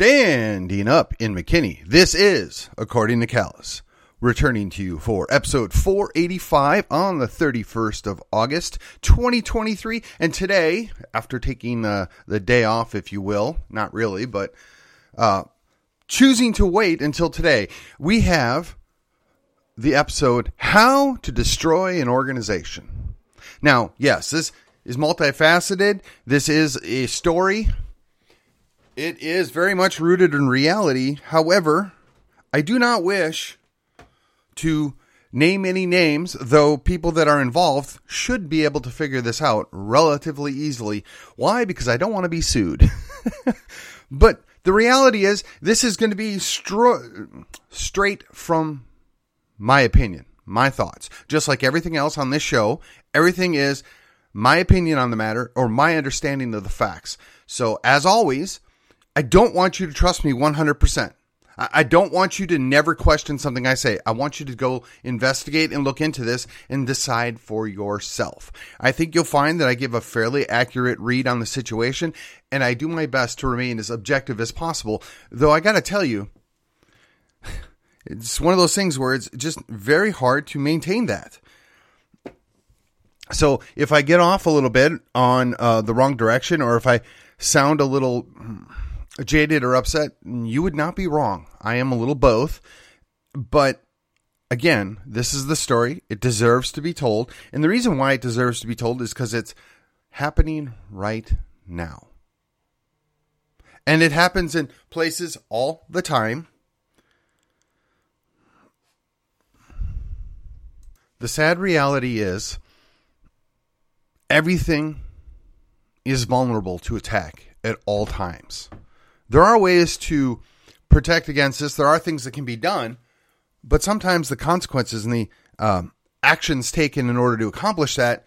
Standing up in McKinney, this is According to Callus, returning to you for episode 485 on the 31st of August, 2023. And today, after taking the day off, if you will, not really, but uh, choosing to wait until today, we have the episode How to Destroy an Organization. Now, yes, this is multifaceted. This is a story it is very much rooted in reality. However, I do not wish to name any names, though people that are involved should be able to figure this out relatively easily. Why? Because I don't want to be sued. but the reality is, this is going to be stro- straight from my opinion, my thoughts. Just like everything else on this show, everything is my opinion on the matter or my understanding of the facts. So, as always, I don't want you to trust me 100%. I don't want you to never question something I say. I want you to go investigate and look into this and decide for yourself. I think you'll find that I give a fairly accurate read on the situation and I do my best to remain as objective as possible. Though I got to tell you, it's one of those things where it's just very hard to maintain that. So if I get off a little bit on uh, the wrong direction or if I sound a little jaded or upset, you would not be wrong. I am a little both. But again, this is the story. It deserves to be told. And the reason why it deserves to be told is because it's happening right now. And it happens in places all the time. The sad reality is everything is vulnerable to attack at all times. There are ways to protect against this. There are things that can be done, but sometimes the consequences and the um, actions taken in order to accomplish that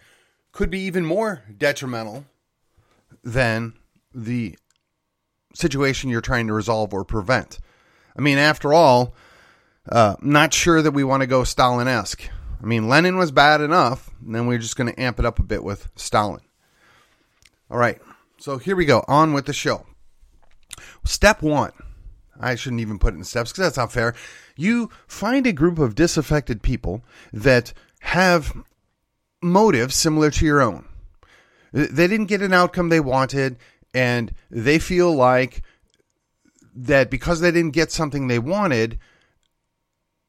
could be even more detrimental than the situation you're trying to resolve or prevent. I mean, after all, uh, not sure that we want to go Stalin esque. I mean, Lenin was bad enough, and then we're just going to amp it up a bit with Stalin. All right, so here we go. On with the show. Step one. I shouldn't even put it in steps because that's not fair. You find a group of disaffected people that have motives similar to your own. They didn't get an outcome they wanted, and they feel like that because they didn't get something they wanted,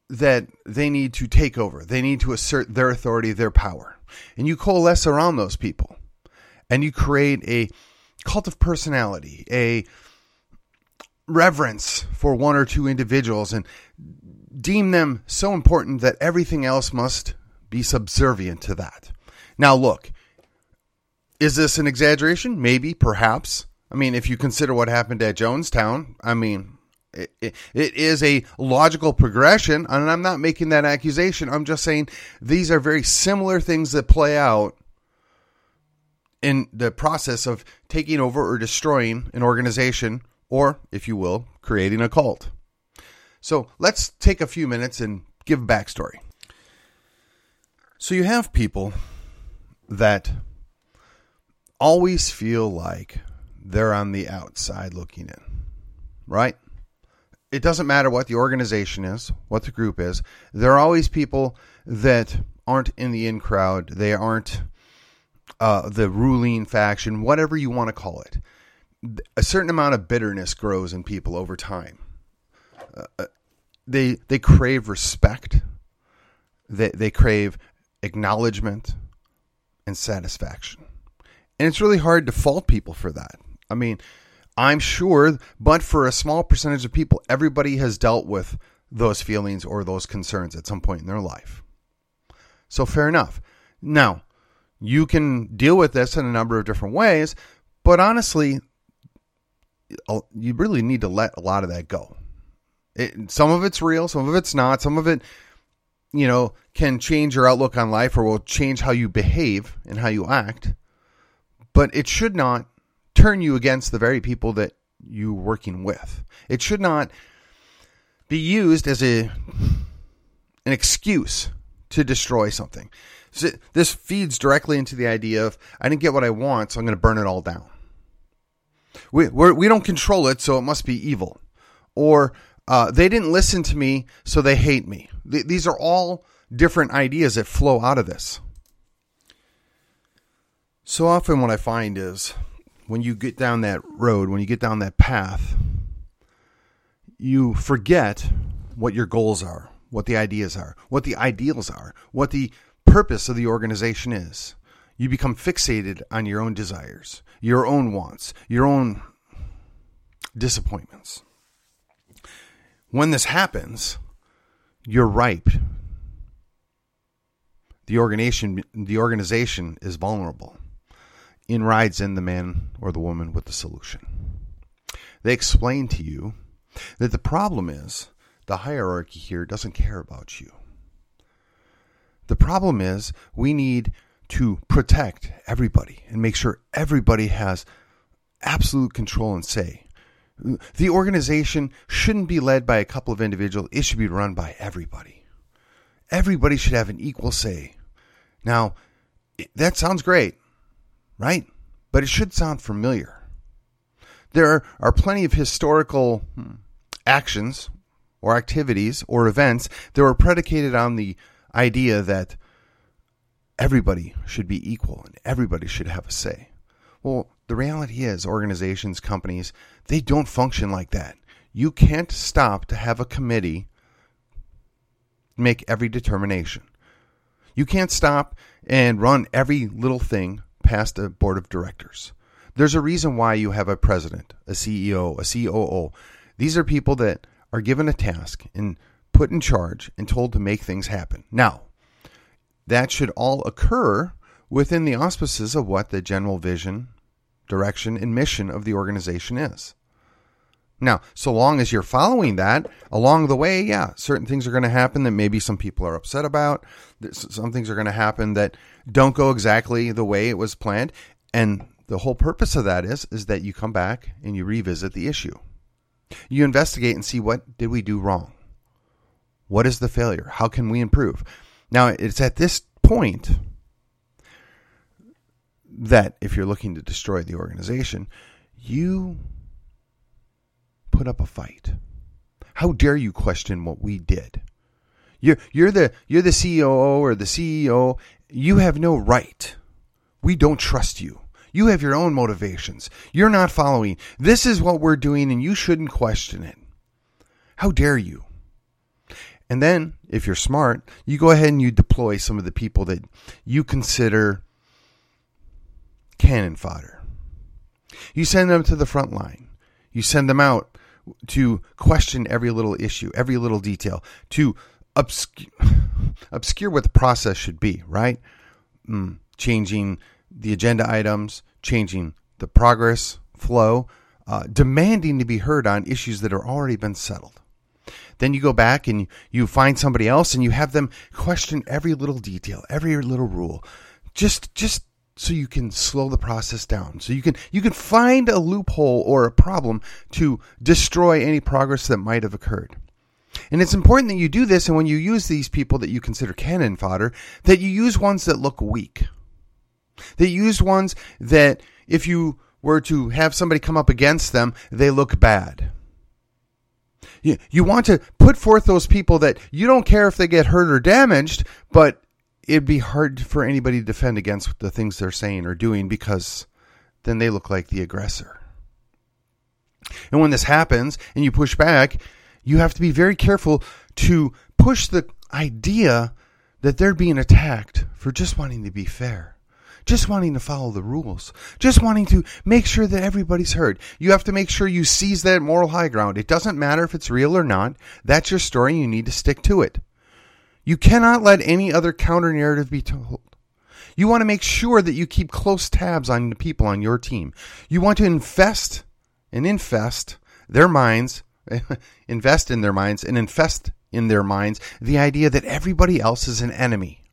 that they need to take over. They need to assert their authority, their power. And you coalesce around those people. And you create a cult of personality, a reverence for one or two individuals and deem them so important that everything else must be subservient to that. Now, look, is this an exaggeration? Maybe, perhaps. I mean, if you consider what happened at Jonestown, I mean, it, it, it is a logical progression, and I'm not making that accusation. I'm just saying these are very similar things that play out in the process of taking over or destroying an organization or, if you will, creating a cult. So let's take a few minutes and give backstory. So you have people that always feel like they're on the outside looking in, right? It doesn't matter what the organization is, what the group is. There are always people that aren't in the in crowd. They aren't uh, the ruling faction, whatever you want to call it a certain amount of bitterness grows in people over time. Uh, uh, they they crave respect. They they crave acknowledgement and satisfaction. And it's really hard to fault people for that. I mean, I'm sure, but for a small percentage of people, everybody has dealt with those feelings or those concerns at some point in their life. So fair enough. Now, you can deal with this in a number of different ways, but honestly, you really need to let a lot of that go. It, some of it's real, some of it's not. Some of it, you know, can change your outlook on life or will change how you behave and how you act. But it should not turn you against the very people that you're working with. It should not be used as a an excuse to destroy something. So this feeds directly into the idea of I didn't get what I want, so I'm going to burn it all down. We we're, we do not control it, so it must be evil. Or uh, they didn't listen to me, so they hate me. Th- these are all different ideas that flow out of this. So often, what I find is when you get down that road, when you get down that path, you forget what your goals are, what the ideas are, what the ideals are, what the purpose of the organization is. You become fixated on your own desires, your own wants, your own disappointments. When this happens, you're ripe. The organization, the organization is vulnerable. In rides in the man or the woman with the solution. They explain to you that the problem is the hierarchy here doesn't care about you. The problem is we need to protect everybody and make sure everybody has absolute control and say. The organization shouldn't be led by a couple of individuals, it should be run by everybody. Everybody should have an equal say. Now, that sounds great, right? But it should sound familiar. There are plenty of historical hmm, actions or activities or events that were predicated on the idea that everybody should be equal and everybody should have a say. Well, the reality is organizations, companies, they don't function like that. You can't stop to have a committee make every determination. You can't stop and run every little thing past a board of directors. There's a reason why you have a president, a CEO, a COO. These are people that are given a task and put in charge and told to make things happen. Now, that should all occur within the auspices of what the general vision, direction, and mission of the organization is. Now, so long as you're following that along the way, yeah, certain things are going to happen that maybe some people are upset about. Some things are going to happen that don't go exactly the way it was planned. And the whole purpose of that is is that you come back and you revisit the issue. You investigate and see what did we do wrong? What is the failure? How can we improve? Now, it's at this point that if you're looking to destroy the organization, you put up a fight. How dare you question what we did? You're, you're the you're the CEO or the CEO. You have no right. We don't trust you. You have your own motivations. You're not following. This is what we're doing, and you shouldn't question it. How dare you? And then, if you're smart, you go ahead and you deploy some of the people that you consider cannon fodder. You send them to the front line. You send them out to question every little issue, every little detail, to obscure, obscure what the process should be, right? Mm, changing the agenda items, changing the progress flow, uh, demanding to be heard on issues that are already been settled. Then you go back and you find somebody else and you have them question every little detail, every little rule, just just so you can slow the process down. So you can you can find a loophole or a problem to destroy any progress that might have occurred. And it's important that you do this and when you use these people that you consider cannon fodder, that you use ones that look weak. You use ones that if you were to have somebody come up against them, they look bad. You, you want to put forth those people that you don't care if they get hurt or damaged, but it'd be hard for anybody to defend against the things they're saying or doing because then they look like the aggressor. And when this happens and you push back, you have to be very careful to push the idea that they're being attacked for just wanting to be fair just wanting to follow the rules, just wanting to make sure that everybody's heard. You have to make sure you seize that moral high ground. It doesn't matter if it's real or not. That's your story. You need to stick to it. You cannot let any other counter narrative be told. You want to make sure that you keep close tabs on the people on your team. You want to invest and infest their minds, invest in their minds and infest in their minds the idea that everybody else is an enemy.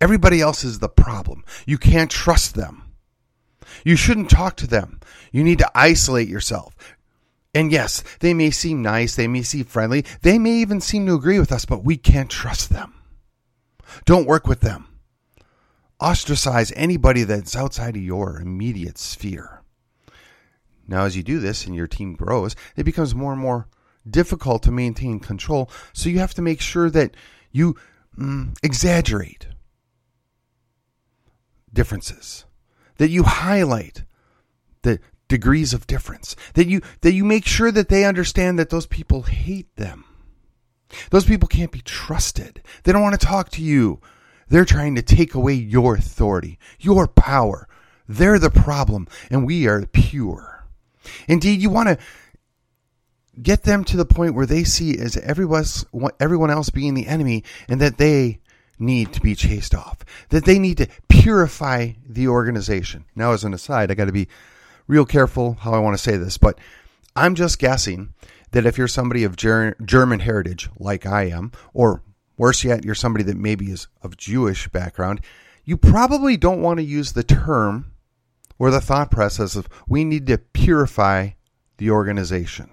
Everybody else is the problem. You can't trust them. You shouldn't talk to them. You need to isolate yourself. And yes, they may seem nice, they may seem friendly, they may even seem to agree with us, but we can't trust them. Don't work with them. Ostracize anybody that's outside of your immediate sphere. Now, as you do this and your team grows, it becomes more and more difficult to maintain control. So you have to make sure that you mm, exaggerate differences, that you highlight the degrees of difference, that you that you make sure that they understand that those people hate them. Those people can't be trusted. They don't want to talk to you. They're trying to take away your authority, your power. They're the problem, and we are pure. Indeed, you want to get them to the point where they see as everyone else being the enemy and that they need to be chased off, that they need to purify the organization. Now, as an aside, I got to be real careful how I want to say this, but I'm just guessing that if you're somebody of Ger- German heritage, like I am, or worse yet, you're somebody that maybe is of Jewish background, you probably don't want to use the term or the thought process of we need to purify the organization.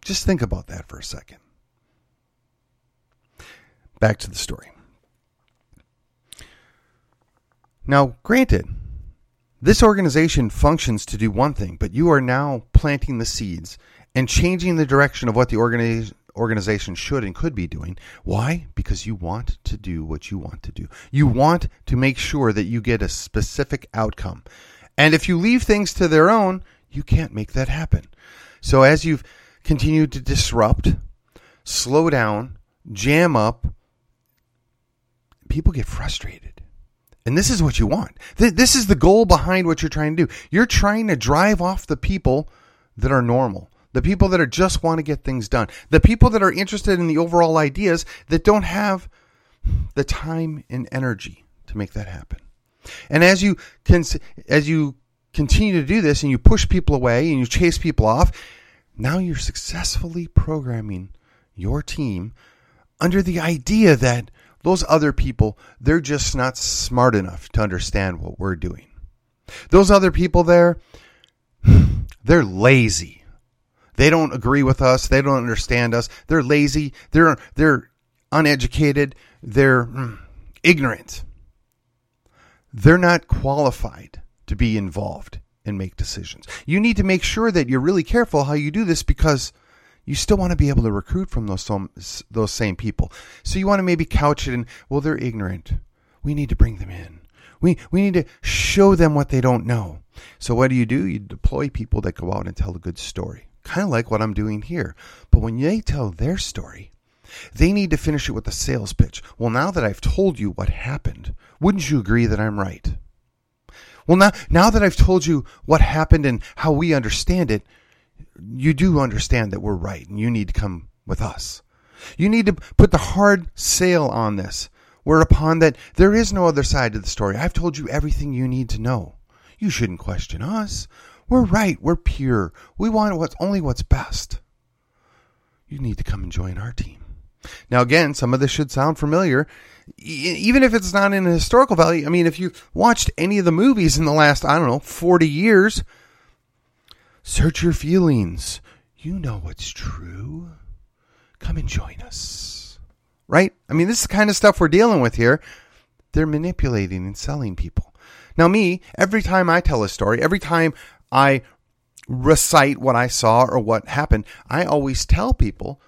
Just think about that for a second. Back to the story. Now, granted, this organization functions to do one thing, but you are now planting the seeds and changing the direction of what the organi- organization should and could be doing. Why? Because you want to do what you want to do. You want to make sure that you get a specific outcome. And if you leave things to their own, you can't make that happen. So as you've continued to disrupt, slow down, jam up, people get frustrated. And this is what you want. This is the goal behind what you're trying to do. You're trying to drive off the people that are normal, the people that are just want to get things done, the people that are interested in the overall ideas that don't have the time and energy to make that happen. And as you as you continue to do this and you push people away and you chase people off, now you're successfully programming your team under the idea that those other people, they're just not smart enough to understand what we're doing. Those other people there, they're lazy. They don't agree with us. They don't understand us. They're lazy. They're they're uneducated. They're mm, ignorant. They're not qualified to be involved and make decisions. You need to make sure that you're really careful how you do this because you still want to be able to recruit from those those same people. So you want to maybe couch it in, well, they're ignorant. We need to bring them in. We we need to show them what they don't know. So what do you do? You deploy people that go out and tell a good story. Kind of like what I'm doing here. But when they tell their story, they need to finish it with a sales pitch. Well, now that I've told you what happened, wouldn't you agree that I'm right? Well, now, now that I've told you what happened and how we understand it, you do understand that we're right and you need to come with us. You need to put the hard sail on this, whereupon that there is no other side to the story. I've told you everything you need to know. You shouldn't question us. We're right. We're pure. We want what's only what's best. You need to come and join our team. Now, again, some of this should sound familiar, even if it's not in a historical value. I mean, if you watched any of the movies in the last, I don't know, 40 years, search your feelings. You know what's true. Come and join us. Right? I mean, this is the kind of stuff we're dealing with here. They're manipulating and selling people. Now, me, every time I tell a story, every time I recite what I saw or what happened, I always tell people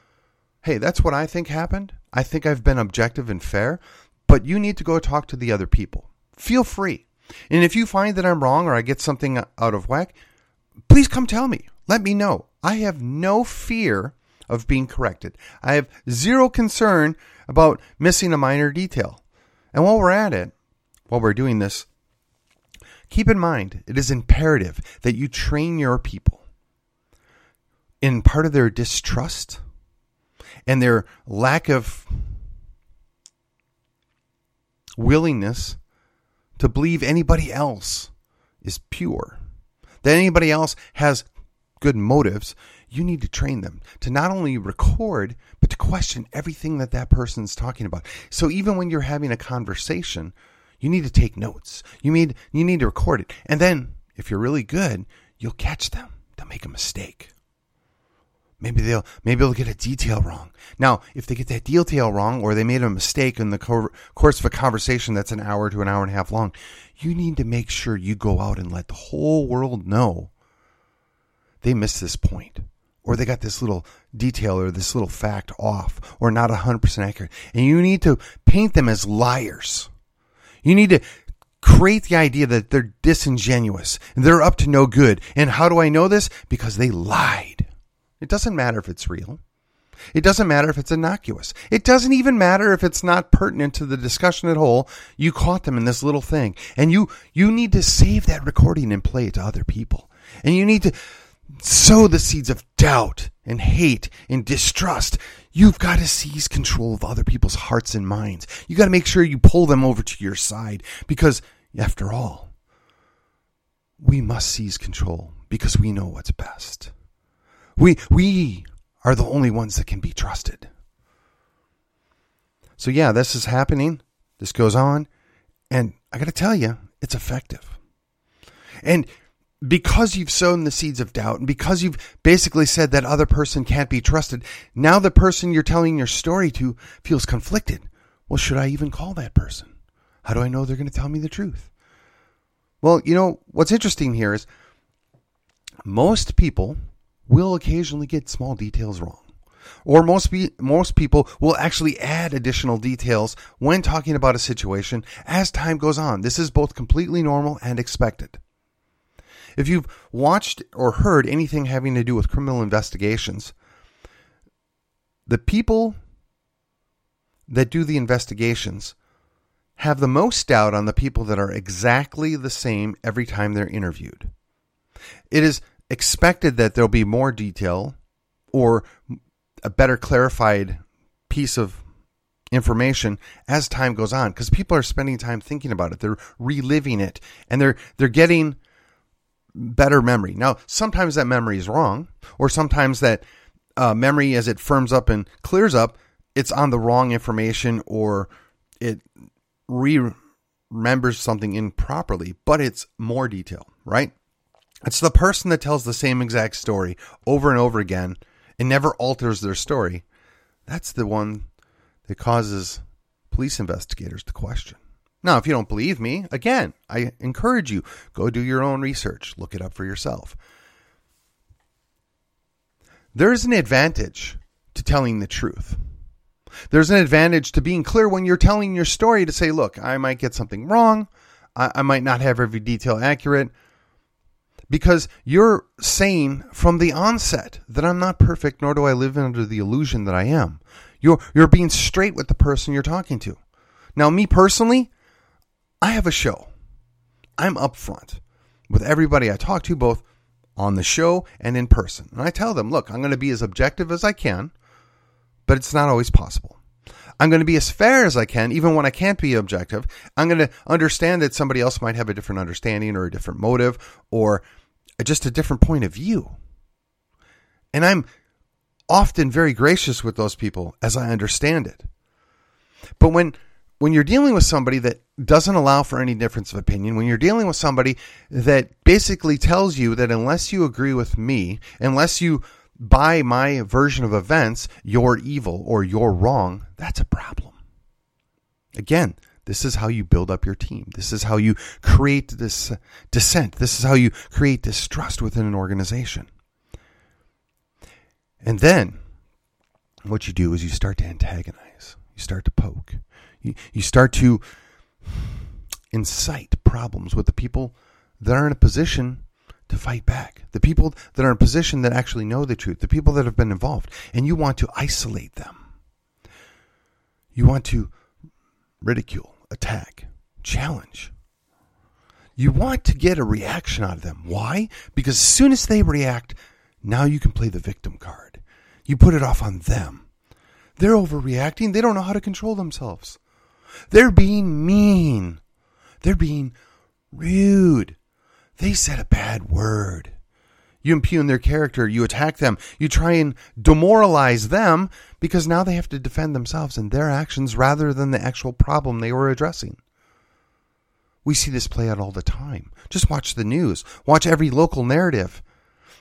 hey, that's what I think happened. I think I've been objective and fair, but you need to go talk to the other people. Feel free. And if you find that I'm wrong or I get something out of whack, please come tell me. Let me know. I have no fear of being corrected. I have zero concern about missing a minor detail. And while we're at it, while we're doing this, keep in mind it is imperative that you train your people in part of their distrust and their lack of willingness to believe anybody else is pure, that anybody else has good motives, you need to train them to not only record, but to question everything that that person's talking about. So even when you're having a conversation, you need to take notes. You need you need to record it. And then if you're really good, you'll catch them. They'll make a mistake. Maybe they'll maybe they'll get a detail wrong. Now, if they get that detail wrong, or they made a mistake in the co- course of a conversation that's an hour to an hour and a half long, you need to make sure you go out and let the whole world know they missed this point, or they got this little detail or this little fact off, or not hundred percent accurate, and you need to paint them as liars. You need to create the idea that they're disingenuous and they're up to no good. And how do I know this? Because they lied. It doesn't matter if it's real. It doesn't matter if it's innocuous. It doesn't even matter if it's not pertinent to the discussion at whole. You caught them in this little thing. And you you need to save that recording and play it to other people. And you need to sow the seeds of doubt and hate and distrust. You've got to seize control of other people's hearts and minds. You got to make sure you pull them over to your side because after all, we must seize control because we know what's best. We, we are the only ones that can be trusted. So, yeah, this is happening. This goes on. And I got to tell you, it's effective. And because you've sown the seeds of doubt and because you've basically said that other person can't be trusted, now the person you're telling your story to feels conflicted. Well, should I even call that person? How do I know they're going to tell me the truth? Well, you know, what's interesting here is most people will occasionally get small details wrong. Or most be, most people will actually add additional details when talking about a situation as time goes on. This is both completely normal and expected. If you've watched or heard anything having to do with criminal investigations, the people that do the investigations have the most doubt on the people that are exactly the same every time they're interviewed. It is expected that there'll be more detail or a better clarified piece of information as time goes on because people are spending time thinking about it. They're reliving it and they're they're getting better memory. Now sometimes that memory is wrong or sometimes that uh, memory as it firms up and clears up it's on the wrong information or it re remembers something improperly but it's more detail right it's the person that tells the same exact story over and over again and never alters their story. That's the one that causes police investigators to question. Now, if you don't believe me, again, I encourage you go do your own research, look it up for yourself. There's an advantage to telling the truth. There's an advantage to being clear when you're telling your story to say, look, I might get something wrong. I, I might not have every detail accurate because you're saying from the onset that I'm not perfect, nor do I live under the illusion that I am. You're, you're being straight with the person you're talking to. Now, me personally, I have a show. I'm upfront with everybody I talk to, both on the show and in person. And I tell them, look, I'm going to be as objective as I can, but it's not always possible. I'm going to be as fair as I can, even when I can't be objective. I'm going to understand that somebody else might have a different understanding or a different motive or just a different point of view. And I'm often very gracious with those people as I understand it. But when when you're dealing with somebody that doesn't allow for any difference of opinion, when you're dealing with somebody that basically tells you that unless you agree with me, unless you buy my version of events, you're evil or you're wrong, that's a problem. Again, this is how you build up your team. This is how you create this dissent. This is how you create distrust within an organization. And then what you do is you start to antagonize, you start to poke, you, you start to incite problems with the people that are in a position to fight back, the people that are in a position that actually know the truth, the people that have been involved, and you want to isolate them. You want to ridicule, attack, challenge. You want to get a reaction out of them. Why? Because as soon as they react, now you can play the victim card. You put it off on them. They're overreacting. They don't know how to control themselves. They're being mean. They're being rude. They said a bad word. You impugn their character. You attack them. You try and demoralize them because now they have to defend themselves and their actions rather than the actual problem they were addressing. We see this play out all the time. Just watch the news, watch every local narrative.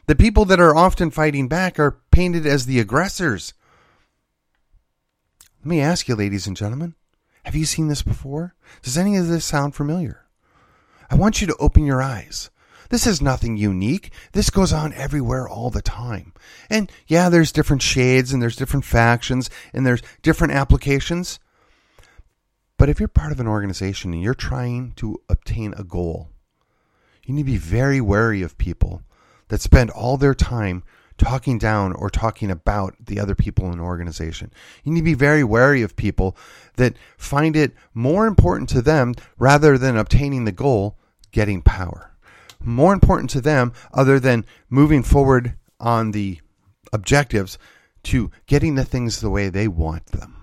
The people that are often fighting back are painted as the aggressors. Let me ask you, ladies and gentlemen, have you seen this before? Does any of this sound familiar? I want you to open your eyes. This is nothing unique. This goes on everywhere all the time. And yeah, there's different shades and there's different factions and there's different applications. But if you're part of an organization and you're trying to obtain a goal, you need to be very wary of people that spend all their time talking down or talking about the other people in an organization. You need to be very wary of people that find it more important to them rather than obtaining the goal, getting power. More important to them, other than moving forward on the objectives, to getting the things the way they want them.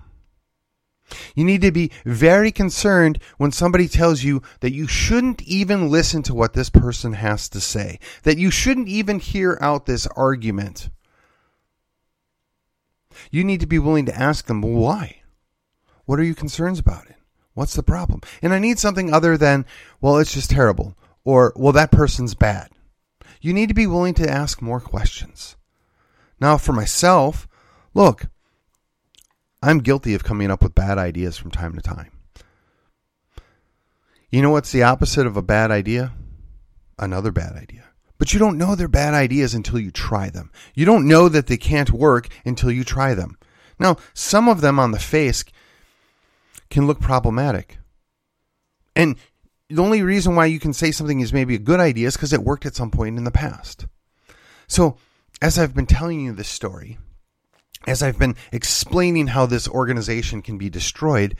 You need to be very concerned when somebody tells you that you shouldn't even listen to what this person has to say, that you shouldn't even hear out this argument. You need to be willing to ask them, why? What are your concerns about it? What's the problem? And I need something other than, well, it's just terrible, or, well, that person's bad. You need to be willing to ask more questions. Now, for myself, look, I'm guilty of coming up with bad ideas from time to time. You know what's the opposite of a bad idea? Another bad idea. But you don't know they're bad ideas until you try them. You don't know that they can't work until you try them. Now, some of them on the face can look problematic. And the only reason why you can say something is maybe a good idea is because it worked at some point in the past. So, as I've been telling you this story, as I've been explaining how this organization can be destroyed,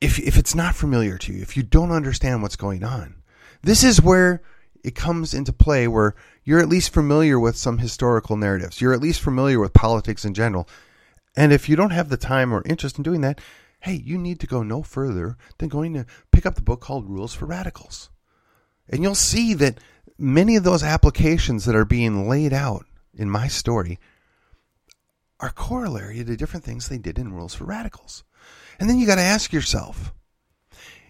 if, if it's not familiar to you, if you don't understand what's going on, this is where it comes into play where you're at least familiar with some historical narratives. You're at least familiar with politics in general. And if you don't have the time or interest in doing that, hey, you need to go no further than going to pick up the book called Rules for Radicals. And you'll see that many of those applications that are being laid out in my story are corollary to different things they did in Rules for Radicals. And then you got to ask yourself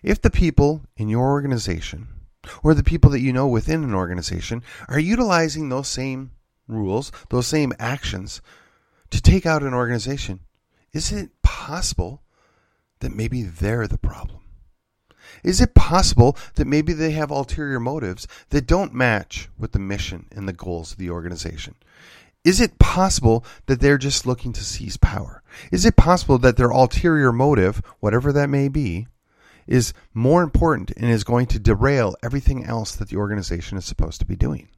if the people in your organization or the people that you know within an organization are utilizing those same rules, those same actions to take out an organization, is it possible that maybe they're the problem? Is it possible that maybe they have ulterior motives that don't match with the mission and the goals of the organization? Is it possible that they're just looking to seize power? Is it possible that their ulterior motive, whatever that may be, is more important and is going to derail everything else that the organization is supposed to be doing?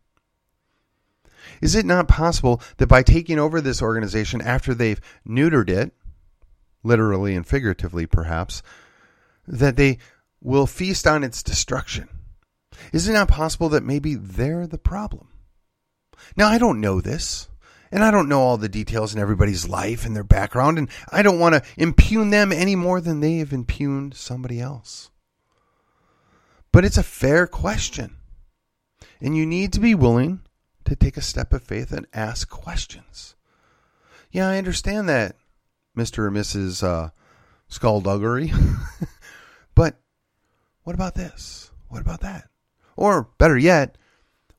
Is it not possible that by taking over this organization after they've neutered it, literally and figuratively perhaps, that they will feast on its destruction? Is it not possible that maybe they're the problem? Now, I don't know this. And I don't know all the details in everybody's life and their background, and I don't want to impugn them any more than they have impugned somebody else. But it's a fair question. And you need to be willing to take a step of faith and ask questions. Yeah, I understand that, Mr. and Mrs. Uh, Skullduggery. but what about this? What about that? Or better yet,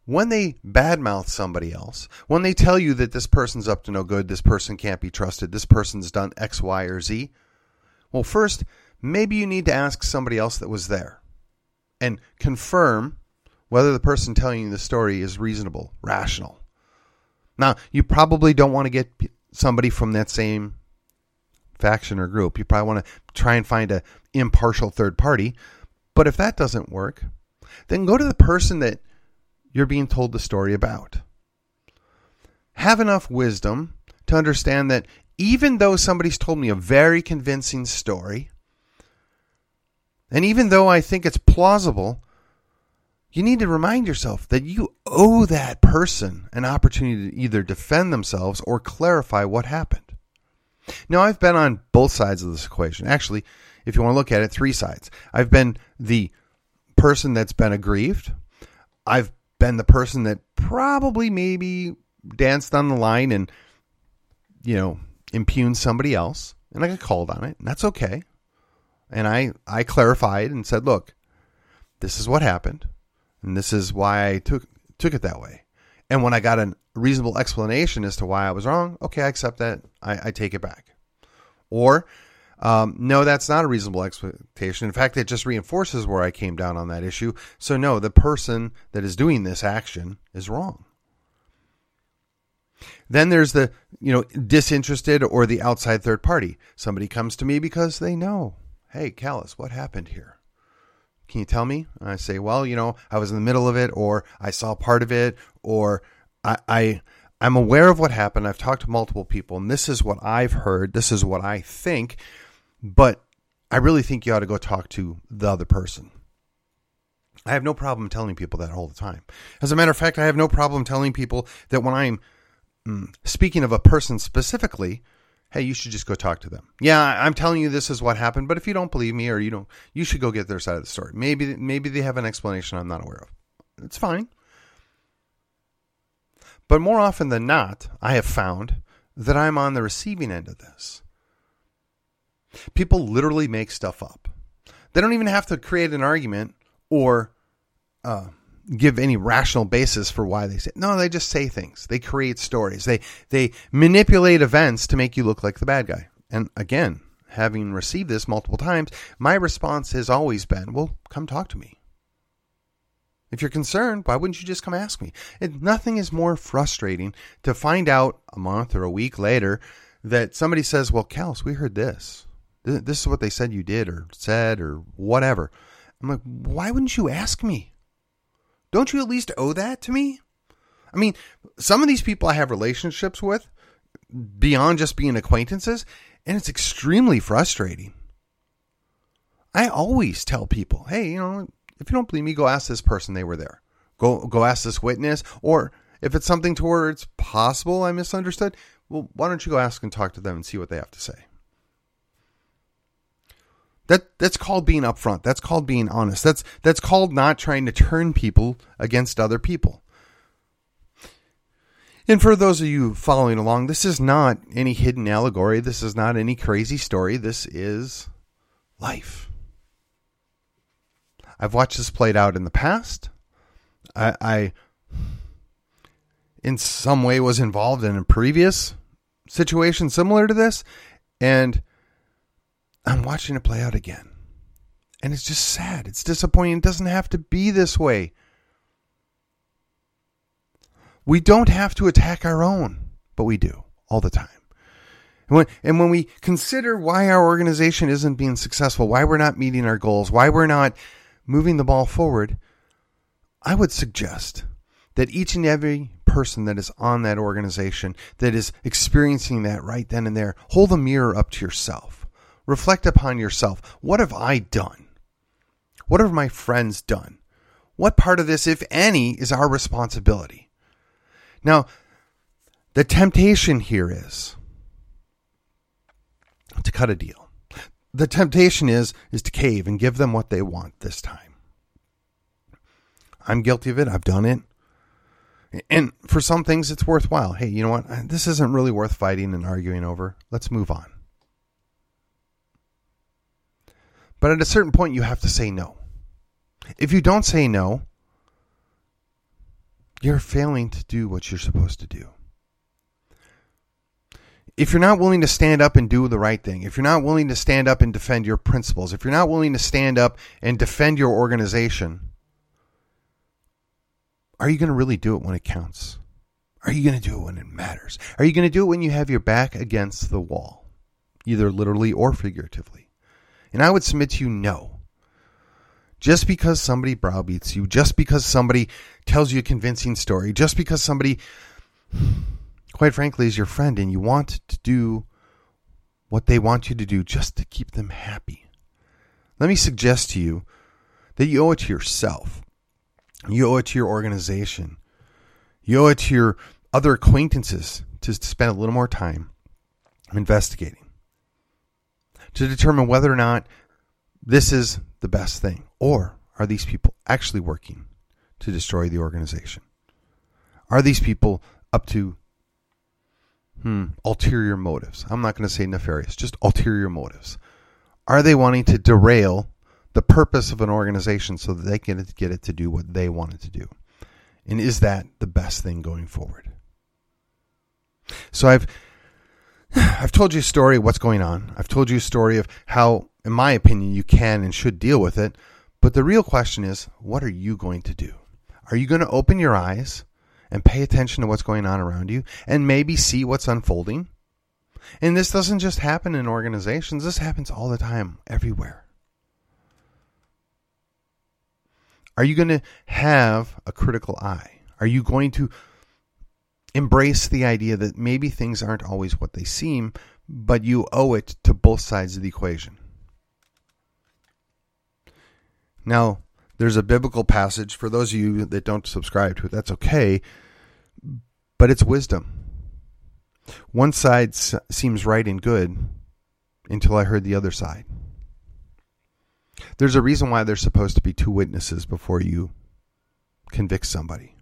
when they badmouth somebody else, when they tell you that this person's up to no good, this person can't be trusted, this person's done X, Y, or Z, well, first, maybe you need to ask somebody else that was there and confirm whether the person telling you the story is reasonable, rational. Now, you probably don't want to get somebody from that same faction or group. You probably want to try and find an impartial third party. But if that doesn't work, then go to the person that you're being told the story about. Have enough wisdom to understand that even though somebody's told me a very convincing story, and even though I think it's plausible, you need to remind yourself that you owe that person an opportunity to either defend themselves or clarify what happened. Now, I've been on both sides of this equation. Actually, if you want to look at it, three sides. I've been the person that's been aggrieved. I've been the person that probably maybe danced on the line and, you know, impugned somebody else. And I got called on it. And that's okay. And I, I clarified and said, look, this is what happened. And this is why I took, took it that way. And when I got a reasonable explanation as to why I was wrong, okay, I accept that. I, I take it back. Or, um, no, that's not a reasonable expectation. In fact, it just reinforces where I came down on that issue. So, no, the person that is doing this action is wrong. Then there's the, you know, disinterested or the outside third party. Somebody comes to me because they know, hey, Callus, what happened here? Can you tell me? And I say, well, you know, I was in the middle of it, or I saw part of it, or I, I I'm aware of what happened. I've talked to multiple people, and this is what I've heard. This is what I think, but I really think you ought to go talk to the other person. I have no problem telling people that all the time. As a matter of fact, I have no problem telling people that when I'm mm, speaking of a person specifically, hey, you should just go talk to them. Yeah, I'm telling you this is what happened, but if you don't believe me or you don't, you should go get their side of the story. Maybe maybe they have an explanation I'm not aware of. It's fine. But more often than not, I have found that I'm on the receiving end of this. People literally make stuff up. They don't even have to create an argument or uh, give any rational basis for why they say no they just say things. They create stories. They they manipulate events to make you look like the bad guy. And again having received this multiple times my response has always been well come talk to me. If you're concerned why wouldn't you just come ask me? It, nothing is more frustrating to find out a month or a week later that somebody says well Callus we heard this. This is what they said you did or said or whatever. I'm like why wouldn't you ask me don't you at least owe that to me? I mean, some of these people I have relationships with beyond just being acquaintances, and it's extremely frustrating. I always tell people, hey, you know, if you don't believe me, go ask this person they were there. Go go ask this witness, or if it's something to where it's possible I misunderstood, well, why don't you go ask and talk to them and see what they have to say? That that's called being upfront. That's called being honest. That's that's called not trying to turn people against other people. And for those of you following along, this is not any hidden allegory. This is not any crazy story. This is life. I've watched this played out in the past. I, I in some way was involved in a previous situation similar to this, and I'm watching it play out again. And it's just sad. It's disappointing. It doesn't have to be this way. We don't have to attack our own, but we do all the time. And when, and when we consider why our organization isn't being successful, why we're not meeting our goals, why we're not moving the ball forward, I would suggest that each and every person that is on that organization that is experiencing that right then and there, hold a mirror up to yourself Reflect upon yourself. What have I done? What have my friends done? What part of this, if any, is our responsibility? Now, the temptation here is to cut a deal. The temptation is is to cave and give them what they want this time. I'm guilty of it. I've done it. And for some things it's worthwhile. Hey, you know what? This isn't really worth fighting and arguing over. Let's move on. But at a certain point, you have to say no. If you don't say no, you're failing to do what you're supposed to do. If you're not willing to stand up and do the right thing, if you're not willing to stand up and defend your principles, if you're not willing to stand up and defend your organization, are you going to really do it when it counts? Are you going to do it when it matters? Are you going to do it when you have your back against the wall, either literally or figuratively? And I would submit to you no. Just because somebody browbeats you, just because somebody tells you a convincing story, just because somebody, quite frankly, is your friend and you want to do what they want you to do just to keep them happy. Let me suggest to you that you owe it to yourself. You owe it to your organization. You owe it to your other acquaintances to spend a little more time investigating to determine whether or not this is the best thing. Or are these people actually working to destroy the organization? Are these people up to hmm, ulterior motives? I'm not going to say nefarious, just ulterior motives. Are they wanting to derail the purpose of an organization so that they can get it to do what they want it to do? And is that the best thing going forward? So I've I've told you a story of what's going on. I've told you a story of how, in my opinion, you can and should deal with it. But the real question is, what are you going to do? Are you going to open your eyes and pay attention to what's going on around you and maybe see what's unfolding? And this doesn't just happen in organizations, this happens all the time, everywhere. Are you going to have a critical eye? Are you going to embrace the idea that maybe things aren't always what they seem, but you owe it to both sides of the equation? Now, there's a biblical passage for those of you that don't subscribe to it, that's okay, but it's wisdom. One side seems right and good until I heard the other side. There's a reason why there's supposed to be two witnesses before you convict somebody.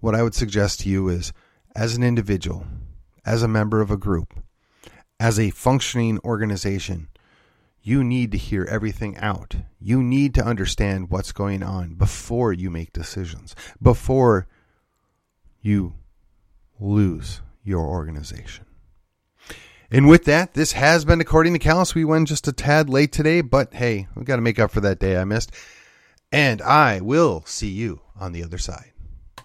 What I would suggest to you is as an individual, as a member of a group, as a functioning organization, you need to hear everything out. You need to understand what's going on before you make decisions, before you lose your organization. And with that, this has been According to Callus. We went just a tad late today, but hey, we've got to make up for that day I missed. And I will see you on the other side.